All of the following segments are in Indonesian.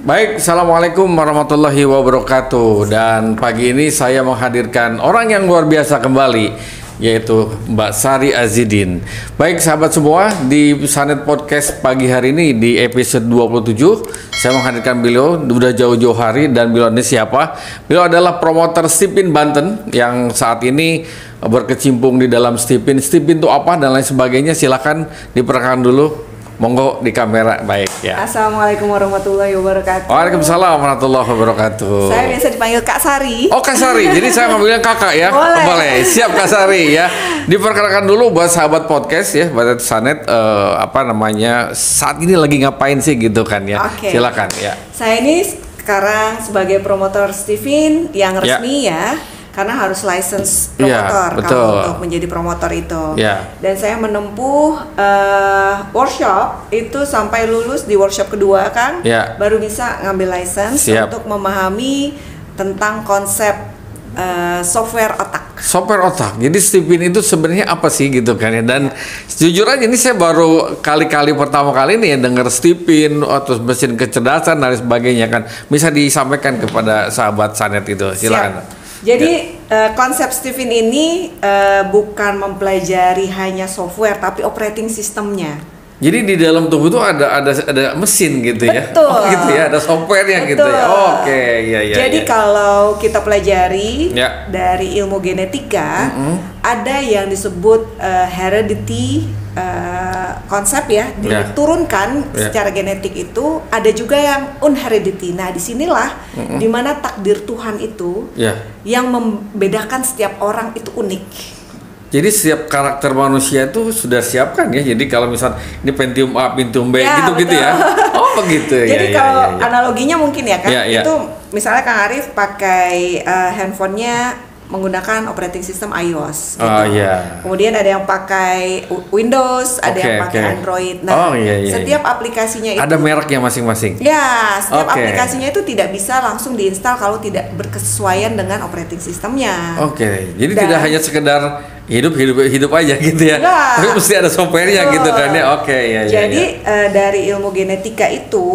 Baik, Assalamualaikum warahmatullahi wabarakatuh. Dan pagi ini saya menghadirkan orang yang luar biasa kembali Yaitu Mbak Sari Azidin. Baik sahabat semua, di Sanet Podcast pagi hari ini di episode 27 Saya menghadirkan beliau, udah jauh-jauh hari Dan beliau ini siapa? Beliau adalah promoter Stipin Banten Yang saat ini berkecimpung di dalam Stipin. Stipin itu apa dan lain sebagainya Silahkan diperkenalkan dulu Monggo di kamera baik ya. Assalamualaikum warahmatullahi wabarakatuh. Waalaikumsalam warahmatullahi wabarakatuh. Saya biasa dipanggil Kak Sari. Oh Kak Sari, jadi saya manggilnya kakak ya. Boleh. Siap Kak Sari ya. Diperkenalkan dulu buat sahabat podcast ya, buat Sanet eh, apa namanya saat ini lagi ngapain sih gitu kan ya. Oke. Silakan ya. Saya ini sekarang sebagai promotor Steven yang Ya. resmi ya. Karena harus license Iya, promotor betul. kalau untuk menjadi promotor itu. Ya. Dan saya menempuh eh, workshop itu sampai lulus di workshop kedua kan, Ya. baru bisa ngambil license Siap. untuk memahami tentang konsep eh, software otak. Software otak. Jadi Stephen itu sebenarnya apa sih gitu kan ya? Dan jujur aja ini saya baru kali-kali pertama kali nih ya dengar Stephen atau mesin kecerdasan dan sebagainya kan. Bisa disampaikan kepada sahabat Sanet itu. Silakan. Siap. Jadi eh, konsep Steven ini eh, bukan mempelajari hanya software tapi operating sistemnya. Jadi di dalam tubuh itu ada ada ada mesin gitu ya. Betul. Oh gitu ya, ada softwarenya gitu ya. Betul. Oke, iya iya. Jadi iya. kalau kita pelajari Ya. dari ilmu genetika, ada yang disebut eh, heredity eh, konsep ya, Ya. diturunkan Ya. secara genetik itu. Ada juga yang unheredity. Nah, di sinilah di mana takdir Tuhan itu Ya. yang membedakan setiap orang itu unik. Jadi setiap karakter manusia itu sudah siapkan ya. Jadi kalau misal ini Pentium A, Pentium B Ya, gitu-gitu betul. ya. Oh begitu ya. Jadi ya, kalau ya, ya. analoginya mungkin ya kan, Ya, ya. itu misalnya Kang Arif pakai eh, handphonenya menggunakan operating system iOS. gitu. Oh, iya. Kemudian ada yang pakai Windows, ada yang pakai oke. Android. Oh, iya, iya, setiap aplikasinya itu ada mereknya masing-masing. Ya, setiap Oke. aplikasinya itu tidak bisa langsung diinstal kalau tidak berkesesuaian dengan operating sistemnya. Oke, jadi Dan- tidak hanya sekedar hidup hidup hidup aja gitu ya. Enggak. Tapi mesti ada softwarenya gitu kan ya. Oke, ya ya. Jadi ya. eh, dari ilmu genetika itu,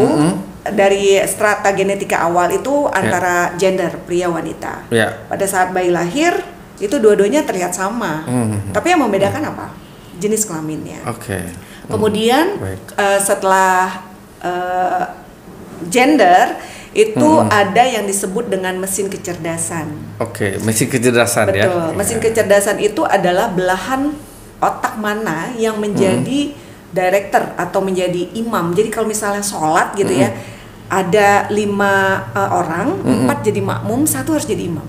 dari strata genetika awal itu antara gender pria wanita. Ya. Pada saat bayi lahir itu dua-duanya terlihat sama, Mhm. tapi yang membedakan apa? Jenis kelaminnya. Oke. Kemudian Baik. eh, setelah eh, gender itu ada yang disebut dengan mesin kecerdasan. Oke, mesin kecerdasan ya. Betul. Mesin kecerdasan itu adalah belahan otak mana yang menjadi director atau menjadi imam. Jadi kalau misalnya sholat gitu ya, ada lima uh, orang, empat jadi makmum, satu harus jadi imam.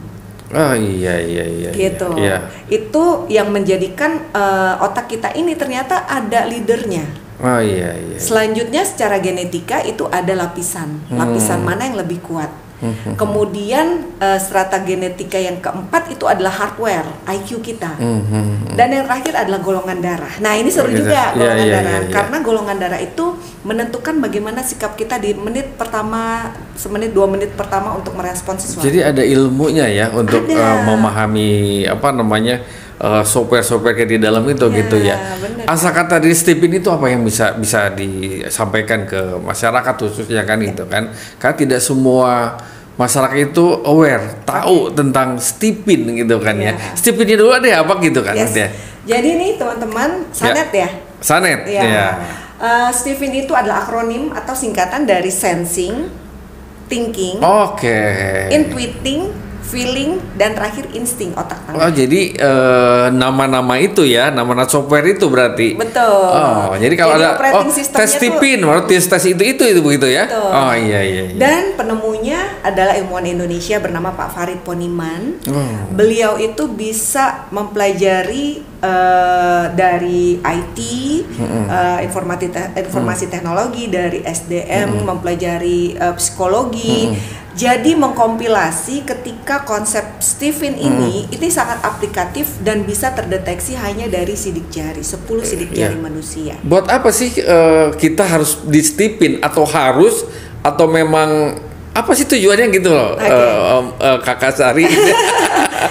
Oh iya iya iya. iya. gitu. Iya. Itu yang menjadikan uh, otak kita ini ternyata ada leadernya. Oh iya iya. Selanjutnya secara genetika itu ada lapisan, lapisan mana yang lebih kuat. Kemudian eh, strata genetika yang keempat itu adalah hardware IQ kita. Mhm. Dan yang terakhir adalah golongan darah. Nah ini seru gitu. juga Iya, golongan iya, darah iya, iya. karena golongan darah itu menentukan bagaimana sikap kita di menit pertama, semenit dua menit pertama untuk merespons sesuatu. Jadi ada ilmunya ya untuk Ada. eh, memahami apa namanya eh, software-software kayak di dalam itu Ya, gitu ya. benar. Asal kata dari Stephen itu apa yang bisa bisa disampaikan ke masyarakat khususnya kan Ya. itu kan? Karena tidak semua masyarakat itu aware, tahu tentang Stephen gitu kan ya. Ya. Stephennya dulu ada apa gitu kan Yes. ya? Jadi nih teman-teman, Sanet ya. Sanet Ya. ya. Eh, Stephen itu adalah akronim atau singkatan dari sensing, thinking, Oke. intuiting, feeling, dan terakhir insting otak Oh tangan. jadi eh, nama-nama itu ya, nama-nama software itu berarti. Betul. Oh, jadi kalau ada operating oh, tes tipin, baru tes tes itu itu itu begitu ya? Betul. Oh iya iya. iya. Dan penemunya adalah ilmuwan Indonesia bernama Pak Farid Poniman. Oh. Beliau itu bisa mempelajari eh, dari IT, eh, informati te- informasi teknologi, dari SDM, mempelajari eh, psikologi. Jadi mengkompilasi ketika konsep Stephen ini ini sangat aplikatif dan bisa terdeteksi hanya dari sidik jari, 10 sidik Iya. jari manusia. Buat apa sih eh, kita harus distipin atau harus atau memang apa sih tujuannya gitu loh Oke. eh, om- eh, kakak Sari?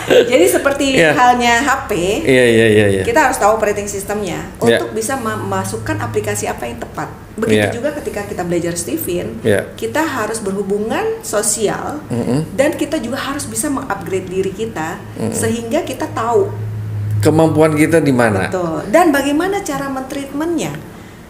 Jadi seperti Iya. halnya HP, Iya iya iya iya. kita harus tahu operating sistemnya Iya. untuk bisa memasukkan aplikasi apa yang tepat. Begitu Iya. juga ketika kita belajar Stephen, Iya. kita harus berhubungan sosial dan kita juga harus bisa mengupgrade diri kita sehingga kita tahu Kemampuan kita di mana? betul dan bagaimana cara mentreatmentnya.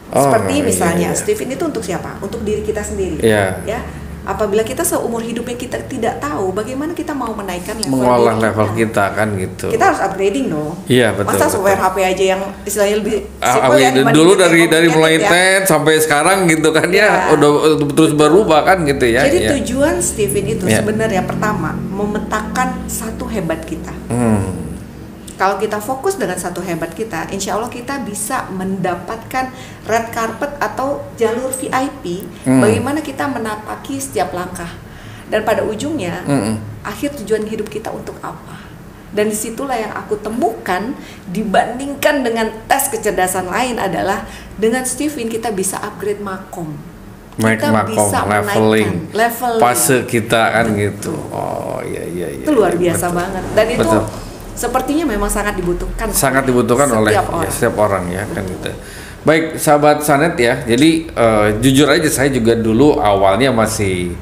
Oh, Seperti iya, misalnya iya. Stephen itu untuk siapa? Untuk diri kita sendiri. Iya. Ya. Apabila kita seumur hidupnya kita tidak tahu bagaimana kita mau menaikkan level Mengolah diri level kita kan gitu. kita harus upgrading dong. Iya, betul, Masa software HP aja yang istilahnya lebih Ah, simple ya dulu dari dari mulai ya. TED sampai sekarang gitu kan ya, Iya. udah terus berubah kan gitu ya. Jadi ya. tujuan Steven itu Iya. sebenarnya pertama memetakan satu hebat kita. Hmm. Kalau kita fokus dengan satu hebat kita, insya Allah kita bisa mendapatkan red carpet atau jalur VIP. Hmm. Bagaimana kita menapaki setiap langkah dan pada ujungnya Mm-mm. akhir tujuan hidup kita untuk apa? Dan di situlah yang aku temukan dibandingkan dengan tes kecerdasan lain adalah dengan Steven kita bisa upgrade makom. Make Kita makom, bisa leveling, leveling. fase kita kan gitu. Oh iya iya iya. itu luar biasa betul. banget dan itu Betul. Sepertinya memang sangat dibutuhkan sangat dibutuhkan oleh setiap ya, orang. setiap orang ya kan gitu. Baik sahabat Sanet ya, jadi eh, jujur aja saya juga dulu awalnya masih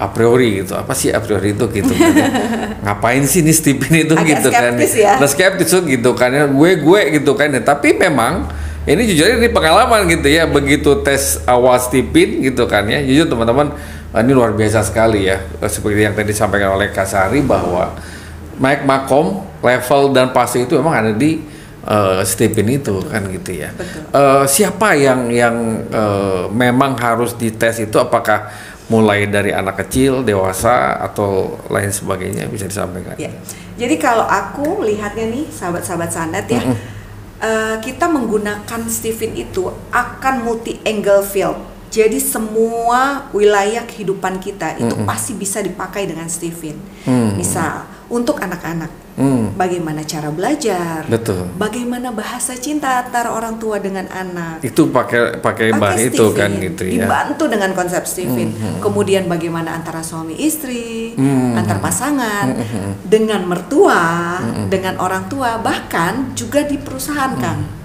a priori gitu. Apa sih a priori itu gitu? gitu. Ngapain sih nih Stephen itu Agak gitu kan? ya. Nah, skeptis gitu kan ya. Gue gue gitu kan. ya. Tapi memang ini jujur ini pengalaman gitu ya. Begitu tes awal Stephen gitu kan ya. Jujur teman-teman eh, ini luar biasa sekali ya. Eh, Seperti yang tadi disampaikan oleh Kasari bahwa Mike Makom level dan fase itu memang ada di eh, Stephen itu kan gitu ya. Betul. Eh, siapa yang yang eh, memang harus dites itu apakah mulai dari anak kecil, dewasa atau lain sebagainya bisa disampaikan? Ya. Jadi kalau aku lihatnya nih sahabat-sahabat Sanet ya, eh, kita menggunakan Steven itu akan multi angle field. Jadi semua wilayah kehidupan kita itu pasti bisa dipakai dengan Steven. Mm. Misal untuk anak-anak, Hmm, bagaimana cara belajar, betul. bagaimana bahasa cinta antara orang tua dengan anak. Itu pakai pakai bahan Pakai itu kan gitu ya. Dibantu dengan konsep Steven. Kemudian bagaimana antara suami istri, Hmm. antar pasangan, dengan mertua, dengan orang tua, bahkan juga di perusahaan Kang.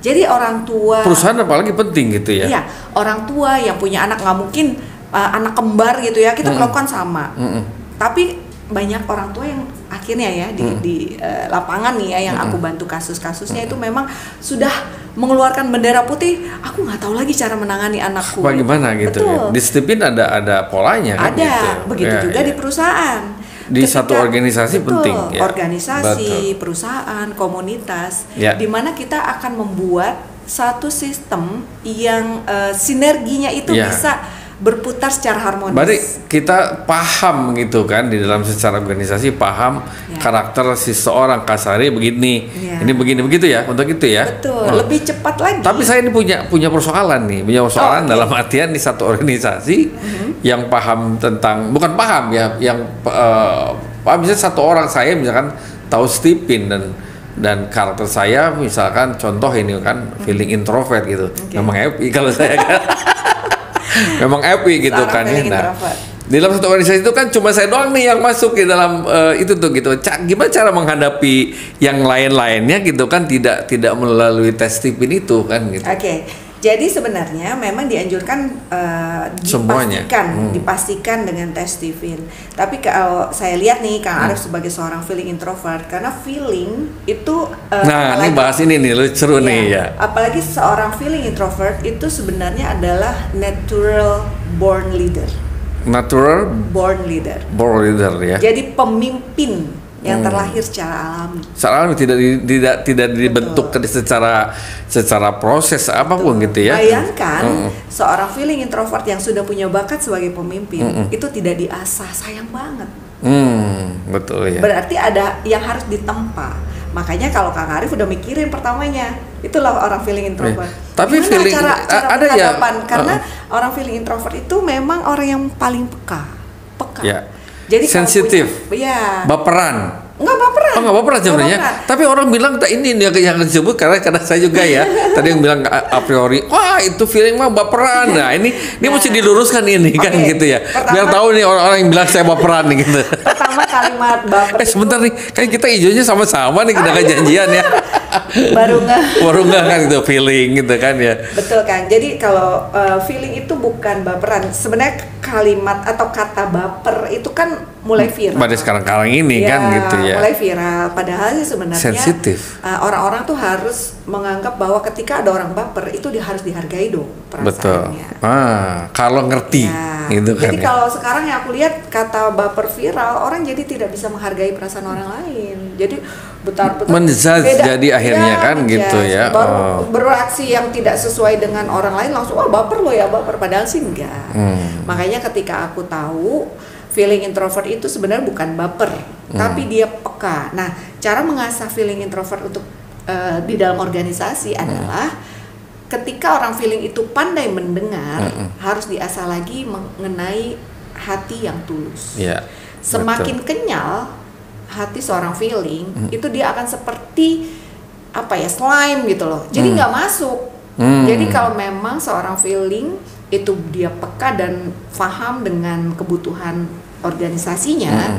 Jadi orang tua, Perusahaan apalagi penting gitu ya. iya orang tua yang punya anak nggak mungkin uh, anak kembar gitu ya kita melakukan sama. Mm-mm. Tapi banyak orang tua yang akhirnya ya di, Hmm. di uh, lapangan nih ya yang aku bantu kasus-kasusnya itu memang sudah mengeluarkan bendera putih. Aku nggak tahu lagi cara menangani anakku. Bagaimana gitu Betul. ya. Di ada ada polanya kan Ada, gitu. begitu Ya, juga ya. di perusahaan. Di satu organisasi betul, penting, ya. Organisasi, perusahaan, komunitas, Ya. di mana kita akan membuat satu sistem yang eh, sinerginya itu Ya. bisa berputar secara harmonis. Berarti kita paham gitu kan di dalam secara organisasi paham Ya. karakter si seorang kasari begini, Ya. ini begini begitu ya untuk itu ya. Betul, Oh. lebih cepat lagi. Tapi saya ini punya punya persoalan nih, punya persoalan Oh, oke. dalam artian di satu organisasi yang paham tentang bukan paham ya, yang paham misalnya satu orang saya misalkan tahu Stephen dan dan karakter saya misalkan contoh ini kan feeling introvert gitu, Oke. memang happy kalau saya kan, memang happy gitu Seorang kan ya. Nah, di dalam satu organisasi itu kan cuma saya doang nih yang masuk di dalam eh, itu tuh gitu. Ca- gimana cara menghadapi yang lain-lainnya gitu kan tidak tidak melalui tes Stephen itu kan gitu. Oke, jadi sebenarnya memang dianjurkan Semuanya. dipastikan, Hmm. dipastikan dengan tes Stephen. Tapi kalau saya lihat nih Kang Hmm. Arif sebagai seorang feeling introvert, karena feeling itu eh, Nah, ini apalagi- bahas ini nih lucu seru nih ya. Apalagi seorang feeling introvert itu sebenarnya adalah natural born leader, Natural born leader. born leader ya. Jadi pemimpin yang Hmm. terlahir secara alami. Secara alami tidak tidak tidak dibentuk secara secara proses apa pun gitu ya. Bayangkan Mm-mm. seorang feeling introvert yang sudah punya bakat sebagai pemimpin itu tidak diasah, sayang banget. Hmm, betul ya. Berarti ada yang harus ditempa. Makanya kalau Kang Arif udah mikirin pertamanya, itulah orang feeling introvert. Eh, tapi Gimana feeling- cara, cara ada ya? Karena uh-uh. orang feeling introvert itu memang orang yang paling peka, peka. Ya. Jadi Sensitif. Iya. Baperan. Nggak baperan. Oh nggak apa-apa Nggak sebenarnya. baperan. Tapi orang bilang "Tak, ini yang yang disebut karena karena saya juga ya. tadi yang bilang a, a priori, wah itu feeling mah baperan. Nah ini ini Nah. mesti diluruskan ini kan Oke, gitu ya. pertama- Biar tahu nih orang-orang yang bilang saya baperan nih gitu. Pertama kalimat baper Eh sebentar nih, kan kita hijaunya sama-sama nih kita janjian ya. baru nggak Baru nggak kan itu feeling gitu kan ya. Betul kan. Jadi kalau uh, feeling itu bukan baperan. Sebenarnya kalimat atau kata baper itu kan mulai viral. Pada sekarang-sekarang ini Ya, kan gitu ya. Mulai viral. Padahal sih sebenarnya Sensitif. uh, orang-orang tuh harus menganggap bahwa ketika ada orang baper itu dia harus dihargai dong Betul. perasaannya. Ah, kalau ngerti Ya, gitu kan jadi ya. kalau sekarang yang aku lihat kata baper viral, orang jadi tidak bisa menghargai perasaan orang lain. Jadi betar-betar Menjudge jadi akhirnya kan menjudge. gitu ya. Baru Oh. bereaksi yang tidak sesuai dengan orang lain langsung wah baper lo ya baper padahal sih enggak. Hmm. Makanya ketika aku tahu feeling introvert itu sebenarnya bukan baper, Hmm. tapi dia peka. Nah, cara mengasah feeling introvert untuk eh, di dalam organisasi Hmm. adalah ketika orang feeling itu pandai mendengar, Mm-mm. harus diasah lagi mengenai hati yang tulus. Iya. Semakin kenyal hati seorang feeling, itu dia akan seperti apa ya slime gitu loh. Jadi Hmm. nggak masuk. Hmm. Jadi kalau memang seorang feeling itu dia peka dan paham dengan kebutuhan organisasinya, Hmm.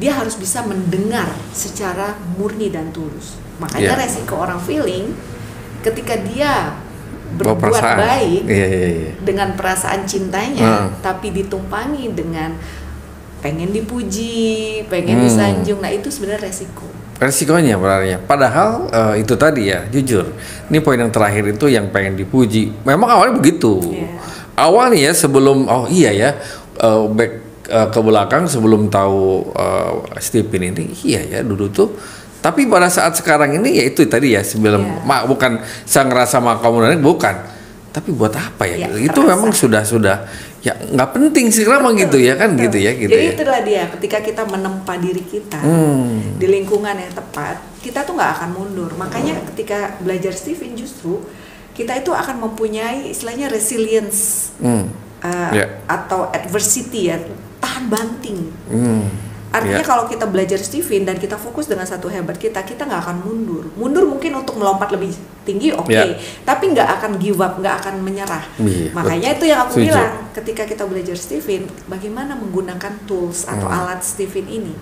dia harus bisa mendengar secara murni dan tulus. Makanya Iya. resiko orang feeling ketika dia berbuat baik Iya, iya, iya. dengan perasaan cintanya, Hmm. tapi ditumpangi dengan pengen dipuji, pengen Hmm. disanjung. Nah, itu sebenarnya resiko. Resikonya berarti. Padahal eh, itu tadi ya, jujur. Ini poin yang terakhir itu yang pengen dipuji. Memang awalnya begitu. Iya. Awalnya ya sebelum oh iya ya eh, back eh, ke belakang sebelum tahu eh, Stephen ini iya ya dulu tuh. Tapi pada saat sekarang ini ya itu tadi ya sebelum Iya. mak bukan saya ngerasa makam bukan. Tapi buat apa ya? Gitu? itu terasa. memang sudah sudah ya nggak penting sih memang gitu ya kan gitu ya gitu Jadi ya. itulah dia ketika kita menempa diri kita Hmm. di lingkungan yang tepat, kita tuh nggak akan mundur. Makanya ketika belajar Stephen justru kita itu akan mempunyai istilahnya resilience Hmm. uh, Ya. atau adversity ya, tahan banting. Hmm. Artinya Ya. kalau kita belajar Stephen dan kita fokus dengan satu hebat kita, kita nggak akan mundur. Mundur mungkin untuk melompat lebih tinggi, oke, Ya. tapi nggak akan give up, nggak akan menyerah. Iya, Makanya betul. itu yang aku Setuju. bilang, ketika kita belajar Stephen, bagaimana menggunakan tools atau Hmm. alat Stephen ini.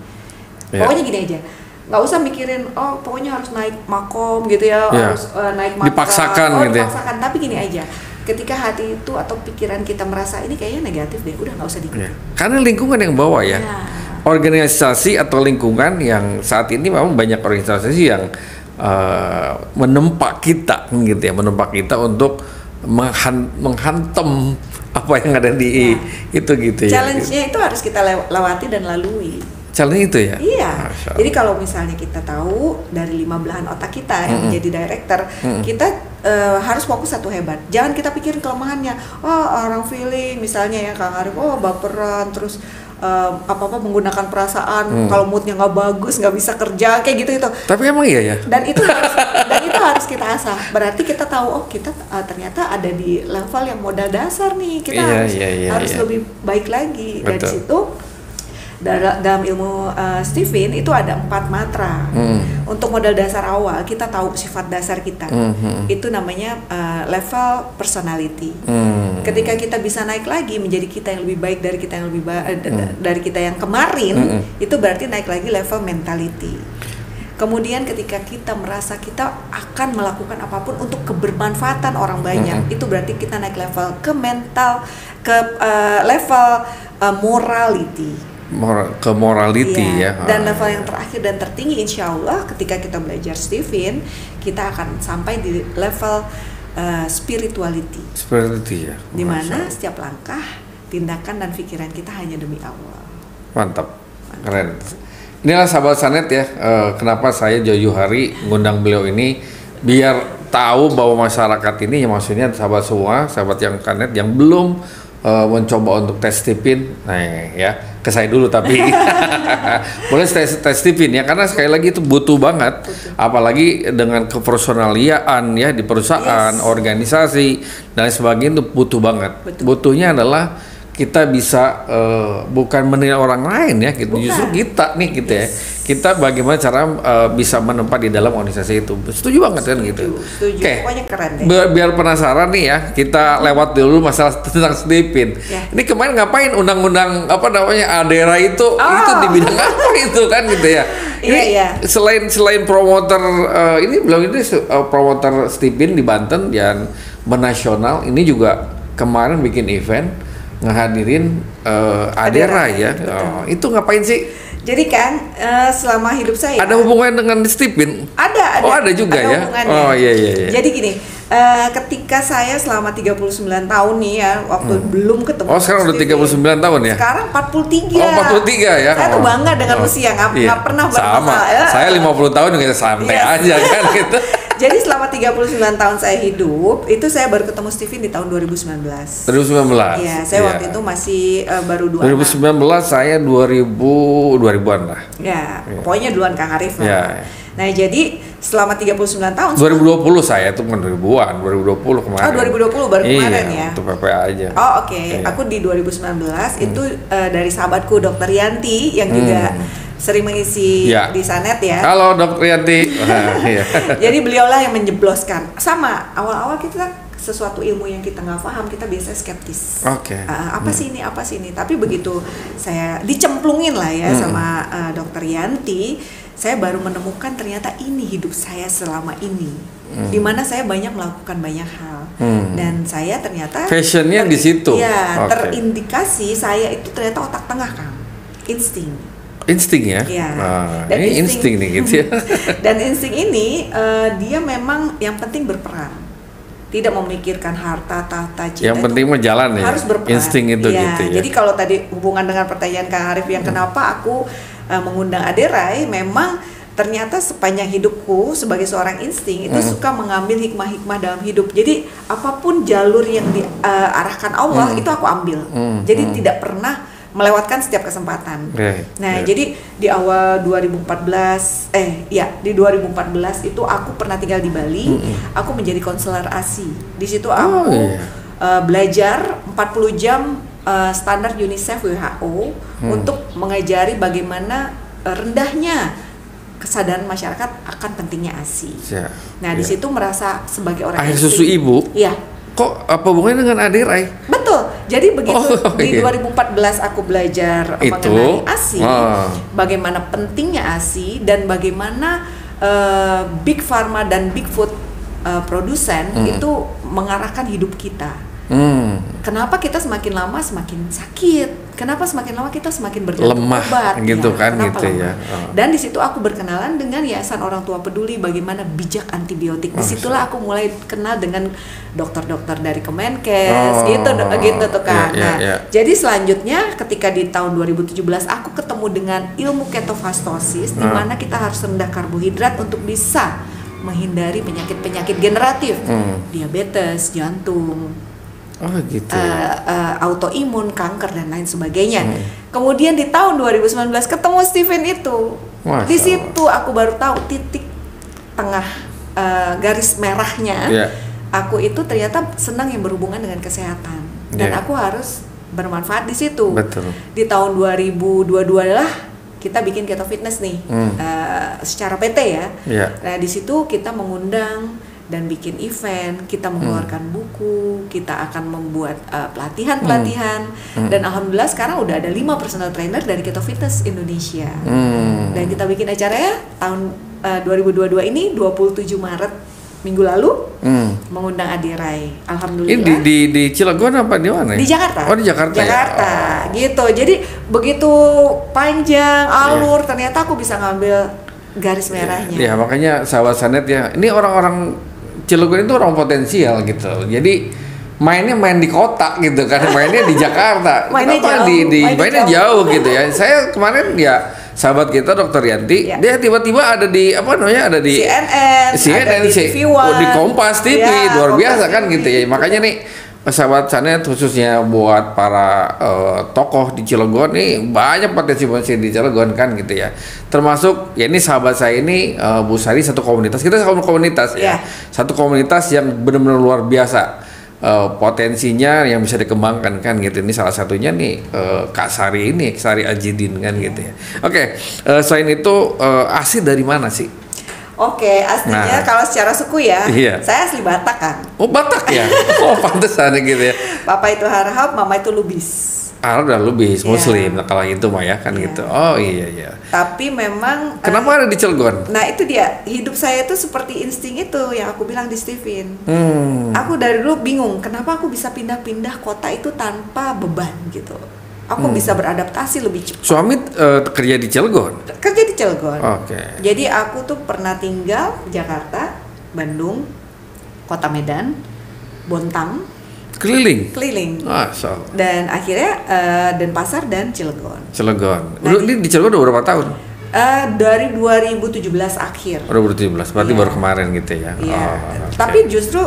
Ya. Pokoknya gini aja, nggak usah mikirin, oh pokoknya harus naik makom gitu ya, Ya. harus uh, naik matra. Dipaksakan oh, gitu ya. dipaksakan. Tapi gini aja, ketika hati itu atau pikiran kita merasa ini kayaknya negatif deh, udah nggak usah diikuti. Ya. Karena lingkungan yang bawa ya. Ya. Organisasi atau lingkungan yang saat ini memang banyak organisasi yang eh, menempa kita gitu ya, menempa kita untuk menghan- menghantam apa yang ada di Ya. itu gitu ya. Challenge-nya itu harus kita lew- lewati dan lalui. Challenge itu ya. Iya. Jadi kalau misalnya kita tahu dari lima belahan otak kita yang Mm-mm. menjadi director, Mm-mm. kita eh, harus fokus satu hebat. Jangan kita pikirin kelemahannya. Oh orang feeling misalnya ya Kang Arif, oh baperan terus apa apa menggunakan perasaan. Hmm. Kalau moodnya nggak bagus nggak bisa kerja kayak gitu itu. Tapi emang iya ya. Dan itu harus, dan itu harus kita asah. Berarti kita tahu oh kita eh, ternyata ada di level yang modal dasar nih. Kita Iya, harus iya, iya, harus iya. lebih baik lagi. Dari Betul. situ dalam, dalam ilmu uh, Stephen itu ada empat matra. Hmm. Untuk modal dasar awal kita tahu sifat dasar kita. Hmm, hmm. Itu namanya uh, level personality. Hmm. Ketika kita bisa naik lagi menjadi kita yang lebih baik dari kita yang lebih ba- eh, da- dari kita yang kemarin, Hmm. itu berarti naik lagi level mentality. Kemudian ketika kita merasa kita akan melakukan apa pun untuk kebermanfaatan orang banyak, Mm-mm. itu berarti kita naik level ke mental, ke uh, level uh, morality. Mor- ke morality Iya, ya. Dan Ah. level yang terakhir dan tertinggi insya Allah ketika kita belajar Stephen, kita akan sampai di level uh, spirituality. itu ya. Di Masya mana Allah. setiap langkah, tindakan dan pikiran kita hanya demi Allah. Mantap, keren. Inilah sahabat Sanet ya, eh, kenapa saya jauh hari ngundang beliau ini biar tahu bahwa masyarakat ini, ya maksudnya sahabat semua, sahabat yang kanet yang belum eh, mencoba untuk tes tipin, nah ya ke saya dulu tapi boleh tes tes tipin ya karena sekali lagi itu butuh banget, apalagi dengan kepersonaliaan ya di perusahaan, Yes. organisasi dan sebagainya itu butuh banget. Betul. Butuhnya adalah kita bisa eh, bukan menilai orang lain ya gitu Bukan. justru kita nih gitu ya kita bagaimana cara eh, bisa menempat di dalam organisasi itu setuju banget kan gitu Setuju. Oke. Pokoknya keren deh. Biar, biar penasaran nih ya, kita lewat dulu masalah tentang Stepin. Ya. Ini kemarin ngapain undang-undang apa namanya Adera itu itu di bidang apa itu kan gitu ya? Iya, Ini iya. Selain selain promoter eh, ini belum ini eh, promoter Stepin di Banten yang menasional, ini juga kemarin bikin event ngehadirin eh, Adera, Adera, ya. betul. Oh, itu ngapain sih? Jadi kan eh, selama hidup saya Ada hubungannya dengan Stepin? Ada, ada. Oh, ada juga ya? hubungannya. Oh, iya, iya, iya. Jadi gini, eh, ketika saya selama 39 tahun nih ya, waktu belum ketemu Oh, sekarang udah Stevie. 39 tahun ya? Sekarang 43. Oh 43 ya? Saya tuh Oh. bangga dengan Oh. usia, nggak Iya. pernah Sama, bermasalah. Ya. saya 50 tahun juga santai Yes. aja kan gitu Jadi selama 39 tahun saya hidup, itu saya baru ketemu Steven di tahun 2019. 2019 Iya, saya waktu itu masih eh, baru dua anak. 2019 saya 2000 2000-an lah Ya, pokoknya duluan Kang Arif lah. Iya. Nah, jadi selama 39 tahun 2020 saya itu bukan 2000-an 2020 kemarin Oh, 2020 baru iya, kemarin ya? untuk PPA aja Oh oke, Iya. aku di 2019 itu eh, dari sahabatku Dokter Yanti yang juga sering mengisi Hmm. Iya. di Sanet ya. Halo Dok Rianti Wah, iya. Jadi beliaulah yang menjebloskan. Sama awal-awal kita sesuatu ilmu yang kita nggak paham kita biasanya skeptis. Oke. Hmm. Ah, apa sih ini apa sih ini? Tapi begitu saya dicemplungin lah ya Hmm. sama eh, Dokter Yanti, saya baru menemukan ternyata ini hidup saya selama ini. Di mana saya banyak melakukan banyak hal Hmm. dan saya ternyata Fashionnya di situ? Ya, Oke. terindikasi saya itu ternyata otak tengah kan, insting. insting ya Iya. Nah, Dan ini insting insting- nih gitu ya Dan insting ini eh, dia memang yang penting berperan, tidak memikirkan harta, tahta, cinta. yang penting mah jalan ya harus berperan. insting itu Iya, gitu ya Jadi kalau tadi hubungan dengan pertanyaan Kang Arif yang kenapa aku eh, mengundang Aderai, memang ternyata sepanjang hidupku sebagai seorang insting itu suka mengambil hikmah-hikmah dalam hidup. Jadi apa pun jalur yang diarahkan Allah itu aku ambil. Hmm, Jadi tidak pernah melewatkan setiap kesempatan. Right, Nah, right. jadi di awal 2014 eh ya, di 2014 itu aku pernah tinggal di Bali, aku menjadi konselor ASI. Di situ aku iya. eh, belajar 40 jam eh, standar UNICEF WHO untuk mengajari bagaimana eh, rendahnya kesadaran masyarakat akan pentingnya ASI. Ya, Nah, di ya. situ merasa sebagai orang air insting- susu ibu Iya. kok apa hubungannya dengan Adirai Betul. Jadi begitu Oh, di iya. 2014 aku belajar Itu, mengenai ASI, ah. bagaimana pentingnya ASI dan bagaimana eh, big pharma dan big food eh, produsen itu mengarahkan hidup kita. Hmm. Kenapa kita semakin lama semakin sakit? Kenapa semakin lama kita semakin bergantung Lemah, obat? gitu kan, gitu ya. lemah? Oh. Dan di situ aku berkenalan dengan Yayasan Orang Tua Peduli bagaimana bijak antibiotik. Di situlah aku mulai kenal dengan dokter-dokter dari Kemenkes, Oh, gitu gitu tuh kan. iya, iya, Nah, iya. jadi selanjutnya ketika di tahun 2017 aku ketemu dengan ilmu ketofastosis di Ah. mana kita harus rendah karbohidrat untuk bisa menghindari penyakit-penyakit generatif, Hmm. diabetes, jantung, oh gitu eh, eh, autoimun, kanker dan lain sebagainya. Hmm. Kemudian di tahun 2019 ketemu Steven itu. Masya di situ aku baru tahu titik tengah eh, garis merahnya. Iya. Aku itu ternyata senang yang berhubungan dengan kesehatan dan Iya. aku harus bermanfaat di situ. Betul. Di tahun 2022 lah kita bikin keto fitness nih Hmm. eh, secara PT ya. Iya. Nah di situ kita mengundang dan bikin event, kita mengeluarkan Hmm. buku, kita akan membuat uh, pelatihan-pelatihan, Hmm. dan alhamdulillah sekarang udah ada lima personal trainer dari Keto Fitness Indonesia. Hmm. Dan kita bikin acaranya tahun uh, 2022 ini 27 Maret minggu lalu Hmm. mengundang Adirai. Ini Alhamdulillah. di, di, di Cilegon apa di mana? ya? Di Jakarta. Oh di Jakarta. ya? Jakarta, gitu. Jadi begitu panjang alur, ternyata aku bisa ngambil garis merahnya. Ya makanya sahabat Sanet ya. Ini orang-orang Cilegon itu orang potensial gitu. Jadi mainnya main di kota gitu kan, mainnya di Jakarta. Mainnya Kenapa jauh, di, di mainnya mainnya jauh. jauh. gitu ya. Saya kemarin ya sahabat kita Dokter Yanti, Ya. dia tiba-tiba ada di apa namanya ada di CNN, CNN ada di si- TV oh, di Kompas TV Ya, luar Kompas biasa kan TV. gitu ya. Makanya nih sahabat Sanet khususnya buat para eh, tokoh di Cilegon nih banyak potensi-potensi di Cilegon kan gitu ya. Termasuk ya ini sahabat saya ini eh, Bu Sari satu komunitas. Kita satu komunitas ya. Ya. Satu komunitas yang benar-benar luar biasa. eh, potensinya yang bisa dikembangkan kan gitu. Ini salah satunya nih eh, Kak Sari ini, Sari Ajidin kan gitu ya. Oke, eh, selain itu eh, asli dari mana sih? Oke, aslinya Nah. kalau secara suku ya, Iya. saya asli Batak kan. Oh Batak ya? oh pantesan gitu ya. Papa itu Harahap, mama itu Lubis. Ah udah lebih Iya. Muslim nah, kalau itu mah ya kan Iya. gitu. Oh iya iya. Tapi memang Kenapa ada di Cilegon? Nah itu dia hidup saya itu seperti insting itu yang aku bilang di Steven. Hmm. Aku dari dulu bingung kenapa aku bisa pindah-pindah kota itu tanpa beban gitu. Aku Hmm. bisa beradaptasi lebih cepat. Suami eh, kerja di Cilegon. Cilegon. Oke. Jadi aku tuh pernah tinggal Jakarta, Bandung, Kota Medan, Bontang, Keliling. keliling. Ah, so. Dan akhirnya eh, Denpasar dan Cilegon. Cilegon. Nah, Lu ini di Cilegon udah berapa tahun? Eh, dari 2017 akhir. Udah 2017. Berarti Iya. baru kemarin gitu ya. Iya. Oh, oke. Tapi justru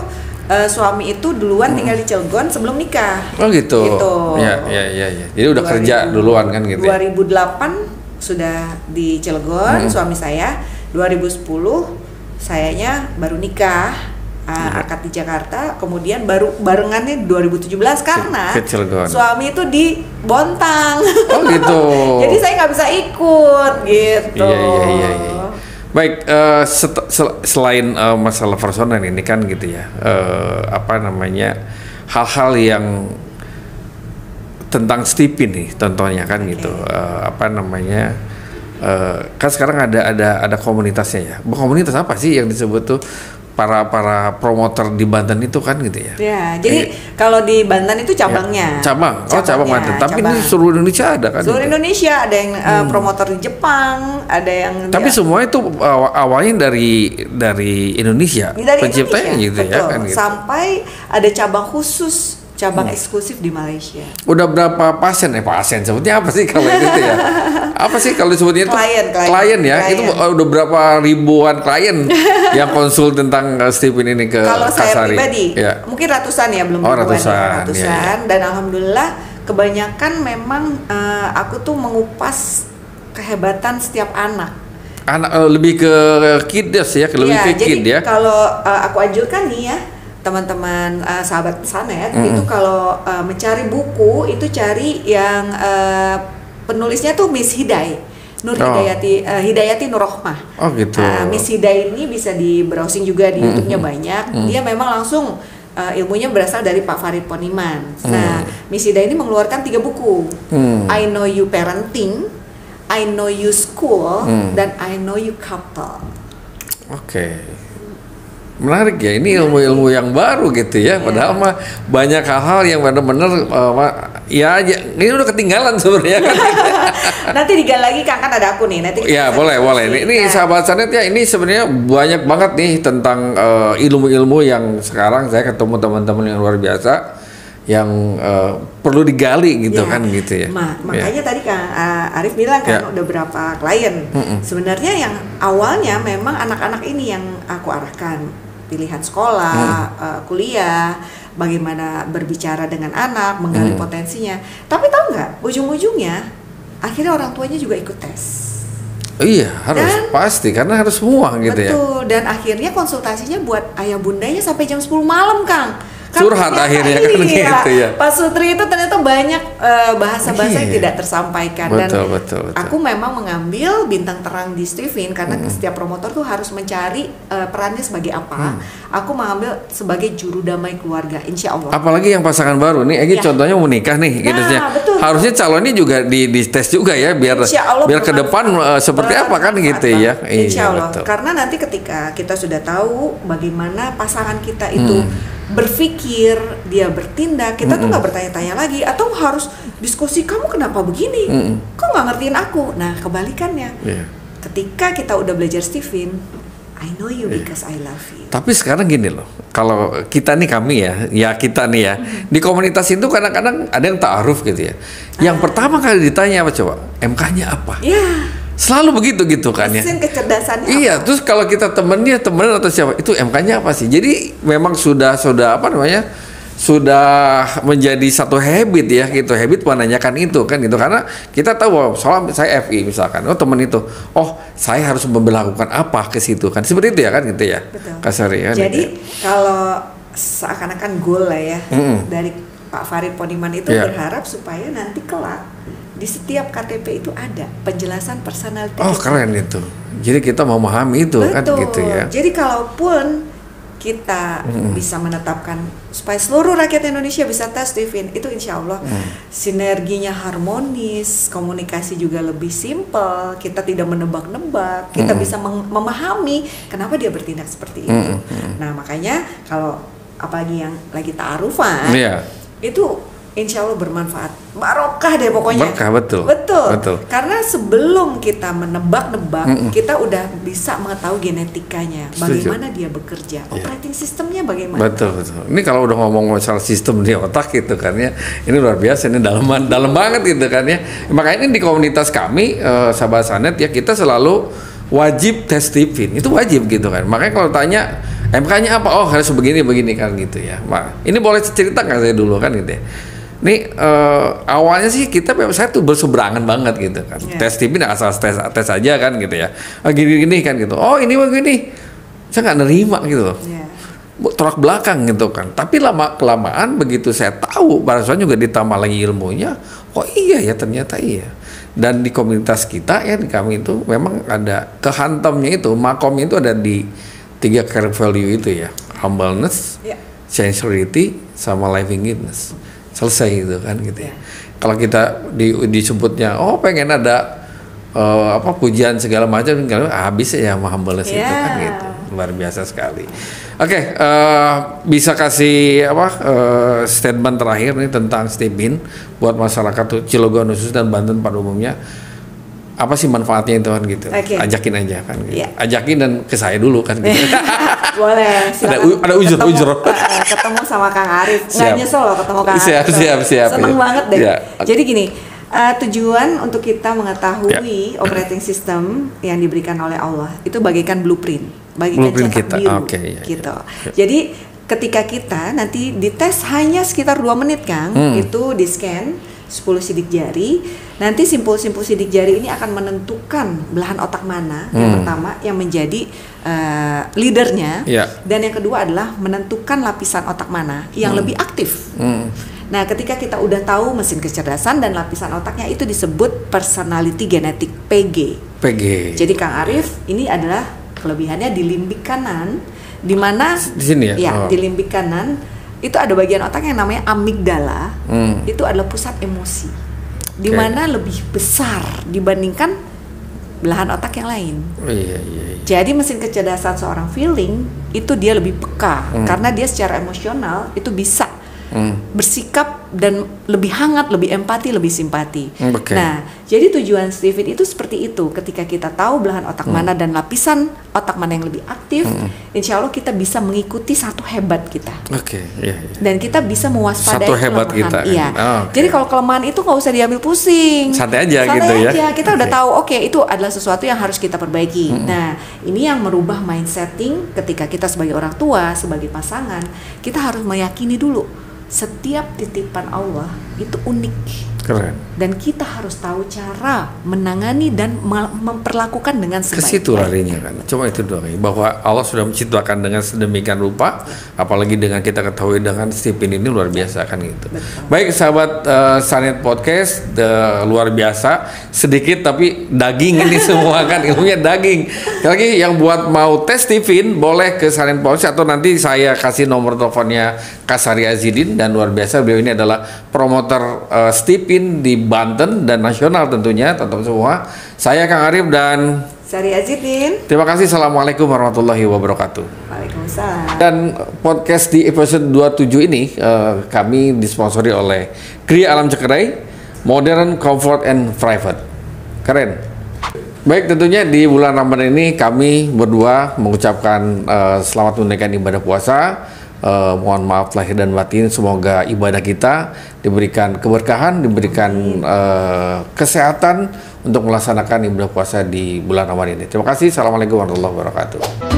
eh, suami itu duluan tinggal di Cilegon sebelum nikah. Oh gitu. Gitu. Iya, iya, iya, iya. Jadi udah 2000 kerja duluan kan gitu ya. 2008 sudah di Cilegon Hmm. suami saya. 2010 sayanya baru nikah. uh, Iya. akad di Jakarta, kemudian baru barengannya 2017 karena ke Cilegon. suami itu di Bontang. Oh gitu. Jadi saya nggak bisa ikut gitu. Iya, iya, iya, iya. Baik, set- sel- selain eh, masalah personal ini kan gitu ya, eh, apa namanya hal-hal yang tentang Stephen nih, contohnya kan Oke. gitu, Eh, apa namanya, eh, kan sekarang ada ada ada komunitasnya ya. Komunitas apa sih yang disebut tuh para para promotor di Banten itu kan gitu ya? Ya, jadi Eh, kalau di Banten itu cabangnya. Ya, cabang, oh cabang Cabangnya, Banten. Tapi cabang. ini seluruh Indonesia ada kan? Seluruh gitu? Indonesia ada yang uh, promotor di Jepang, ada yang Tapi di- semua itu aw- awalnya dari dari Indonesia, dari penciptanya Indonesia, gitu ya betul. kan gitu. Sampai ada cabang khusus, cabang eksklusif di Malaysia. Udah berapa pasien eh pasien sebutnya apa sih kalau itu ya? Apa sih kalau disebutnya itu? Klien, klien. ya. Klien. Itu uh, udah berapa ribuan klien yang konsul tentang uh, Stephen ini ke Kalau saya pribadi, Ya. mungkin ratusan ya belum Oh, ribuan ya, ratusan, ratusan. iya, Dan alhamdulillah kebanyakan memang uh, aku tuh mengupas kehebatan setiap anak. Anak uh, lebih ke kids ya, ke lebih Iya, ke jadi kid ya. kalau uh, aku anjurkan nih ya teman-teman uh, sahabat sanet itu kalau uh, mencari buku itu cari yang uh, penulisnya tuh Miss Hidai Nur Oh. Hidayati uh, Hidayati Nurrohmah. Oh gitu. Nah, Miss Hidai ini bisa di browsing juga di YouTube-nya banyak. Dia memang langsung uh, ilmunya berasal dari Pak Farid Poniman. Nah, Miss Hidai ini mengeluarkan tiga buku. Hmm. I Know You Parenting, I Know You School, Hmm. dan I Know You Couple. Oke. Menarik ya, ini ilmu-ilmu yang baru gitu ya. Padahal mah banyak hal-hal yang benar-benar uh, ya ya, ini udah ketinggalan sebenarnya kan. nanti digali lagi kan kan ada aku nih nanti kita ya boleh boleh. Ini, ini Nah, sahabat sanet ya, ini sebenarnya banyak banget nih tentang uh, ilmu-ilmu yang sekarang saya ketemu teman-teman yang luar biasa yang uh, perlu digali gitu ya, kan gitu ya. ma- Ya. makanya tadi kan uh, Arif bilang kan Ya. udah berapa klien sebenarnya yang awalnya memang anak-anak ini yang aku arahkan pilihan sekolah uh, kuliah bagaimana berbicara dengan anak menggali potensinya tapi tahu nggak ujung-ujungnya akhirnya orang tuanya juga ikut tes Iya harus Dan- pasti karena harus semua gitu ya. Betul, dan akhirnya konsultasinya buat ayah bundanya sampai jam 10 malam, Kang. Curhat ternyata akhirnya kan iya, gitu ya. Pak Sutri itu ternyata banyak eh, bahasa-bahasa yang Iya. tidak tersampaikan Betul, dan betul, betul. aku memang mengambil bintang terang di Steven karena setiap promotor tuh harus mencari eh, perannya sebagai apa. Hmm. Aku mengambil sebagai juru damai keluarga, insya Allah. Apalagi yang pasangan baru nih, Egi Ya. contohnya mau nikah nih, gitu Nah, ya. betul. Harusnya calonnya juga di, di tes juga ya, biar Allah biar ke depan eh, seperti apa kan gitu ya. banget. Insya Allah. betul. Karena nanti ketika kita sudah tahu bagaimana pasangan kita itu Hmm. Berpikir, dia bertindak, kita tuh nggak bertanya-tanya lagi atau harus diskusi kamu kenapa begini, Mm-mm. kok nggak ngertiin aku. Nah kebalikannya, Iya. ketika kita udah belajar Stephen, I know you Iya. because I love you. Tapi sekarang gini loh, kalau kita nih kami ya, ya kita nih ya, Hmm. di komunitas itu kadang-kadang ada yang ta'aruf gitu ya. Yang Ah. pertama kali ditanya apa coba? MK-nya apa? Ya, Selalu begitu gitu kan ya. mesin kecerdasannya. Iya, terus kalau kita temennya temen atau siapa itu MK-nya apa sih? Jadi memang sudah sudah apa namanya? Sudah menjadi satu habit ya gitu. Habit menanyakan itu kan gitu karena kita tahu bahwa soal saya FI misalkan, oh temen itu, oh saya harus memperlakukan apa ke situ kan. Seperti itu ya kan gitu ya. Betul. Kasari kan. Jadi gitu ya. kalau seakan-akan goal lah ya Mm-mm. dari Pak Farid Poniman itu Iya. berharap supaya nanti kelak di setiap KTP itu ada penjelasan personality. Oh keren itu. Jadi kita memahami itu kan Betul. gitu ya. Jadi kalaupun kita bisa menetapkan supaya seluruh rakyat Indonesia bisa tes Steven itu insya Allah Mm. sinerginya harmonis, komunikasi juga lebih simple, kita tidak menebak-nebak, kita bisa meng- memahami kenapa dia bertindak seperti itu. Mm, Nah makanya kalau apalagi yang lagi taarufan Iya. itu insya Allah bermanfaat barokah deh pokoknya Berkah, betul. betul Betul. karena sebelum kita menebak-nebak kita udah bisa mengetahui genetikanya Setuju. bagaimana dia bekerja operating sistemnya bagaimana Betul betul. Ini kalau udah ngomong masalah sistem di otak gitu kan ya, ini luar biasa ini dalaman dalam banget gitu kan ya. Makanya ini di komunitas kami eh, sahabat sanet ya kita selalu wajib tes tipin itu wajib gitu kan. Makanya kalau tanya MK-nya apa? Oh harus begini begini kan gitu ya. Mak, ini boleh cerita nggak saya dulu kan gitu ya. Ini eh, awalnya sih kita saya tuh berseberangan banget gitu kan. Iya. Tes tipin asal tes tes aja kan gitu ya. Ah, gini-gini kan gitu. Oh ini begini. Saya nggak nerima gitu loh Ya. tolak belakang gitu kan. Tapi lama kelamaan begitu saya tahu, barusan juga ditambah lagi ilmunya, oh iya ya ternyata iya. Dan di komunitas kita ya di kami itu memang ada kehantamnya itu, makomnya itu ada di tiga core value itu ya, humbleness, Ya. sincerity, sama livingness. Selesai gitu kan gitu ya. Ya. Kalau kita di, disebutnya, oh pengen ada eh, apa pujian segala macam, kalau habis ya sama humbleness itu kan Ya. gitu luar biasa sekali. Oke, eh, bisa kasih apa eh, statement terakhir nih tentang Stepin buat masyarakat tuh Cilegon khusus dan Banten pada umumnya. Apa sih manfaatnya itu kan gitu? Oke. Ajakin aja kan gitu. Iya. Ajakin dan ke saya dulu kan gitu. boleh u- ada ujur- ketemu, ujur. eh, ketemu sama Kang Arif nggak nyesel loh ketemu Kang Siap, Arif siap, siap, seneng iya. banget deh Iya. jadi gini eh, tujuan untuk kita mengetahui Ya. operating system yang diberikan oleh Allah itu bagaikan blueprint bagaikan Blueprint cetak kita, biru oke, iya, gitu iya. jadi ketika kita nanti dites hanya sekitar dua menit Kang Hmm. itu di scan 10 sidik jari nanti simpul-simpul sidik jari ini akan menentukan belahan otak mana yang Hmm. pertama yang menjadi eh, leadernya Iya. dan yang kedua adalah menentukan lapisan otak mana yang lebih aktif. Hmm. Nah, ketika kita udah tahu mesin kecerdasan dan lapisan otaknya itu disebut personality genetic PG. PG. Jadi Kang Arif ini adalah kelebihannya di limbik kanan di mana Di sini ya? Oh. di limbik kanan itu ada bagian otak yang namanya amigdala. Hmm. Itu adalah pusat emosi. Di mana lebih besar dibandingkan belahan otak yang lain. Oh, iya iya. iya. Jadi mesin kecerdasan seorang feeling itu dia lebih peka karena dia secara emosional itu bisa Hmm. bersikap dan lebih hangat, lebih empati, lebih simpati. Hmm, oke. Nah, jadi tujuan Steven itu seperti itu. Ketika kita tahu belahan otak Hmm. mana dan lapisan otak mana yang lebih aktif, insya Allah kita bisa mengikuti satu hebat kita. Oke, iya iya. Dan kita bisa mewaspadai Satu hebat kelemahan. kita? Iya. Oh, oke. Jadi kalau kelemahan itu nggak usah diambil pusing. Santai aja Santai gitu ya. aja. Kita udah Oke. tahu. Oke, itu adalah sesuatu yang harus kita perbaiki. Nah, ini yang merubah mindsetting ketika kita sebagai orang tua, sebagai pasangan, kita harus meyakini dulu setiap titipan Allah itu unik Keren. dan kita harus tahu cara menangani dan me- memperlakukan dengan ke sebaik situ larinya kan. Cuma itu doang ya. bahwa Allah sudah menciptakan dengan sedemikian rupa apalagi dengan kita ketahui dengan Stephen ini luar biasa kan gitu. Betul. baik sahabat eh, Sanet Podcast the- luar biasa. Sedikit tapi daging ini semua kan. Ilmunya daging. Lagi yang buat mau tes Stephen boleh ke Sanet Podcast atau nanti saya kasih nomor teleponnya Kasari Azidin. Dan luar biasa beliau ini adalah promotor eh, Di Banten dan nasional tentunya teman-teman semua saya Kang Arif dan Sari Azidin. Terima kasih. Assalamualaikum warahmatullahi wabarakatuh. Waalaikumsalam. Dan podcast di episode 27 ini eh, kami disponsori oleh Kria Alam Cekerai, Modern Comfort and Private. Keren. Baik, tentunya di bulan Ramadan ini kami berdua mengucapkan eh, selamat menunaikan ibadah puasa. Eh, mohon maaf lahir dan batin, semoga ibadah kita diberikan keberkahan, diberikan eh, kesehatan untuk melaksanakan ibadah puasa di bulan Ramadan ini. Terima kasih. Assalamualaikum warahmatullahi wabarakatuh.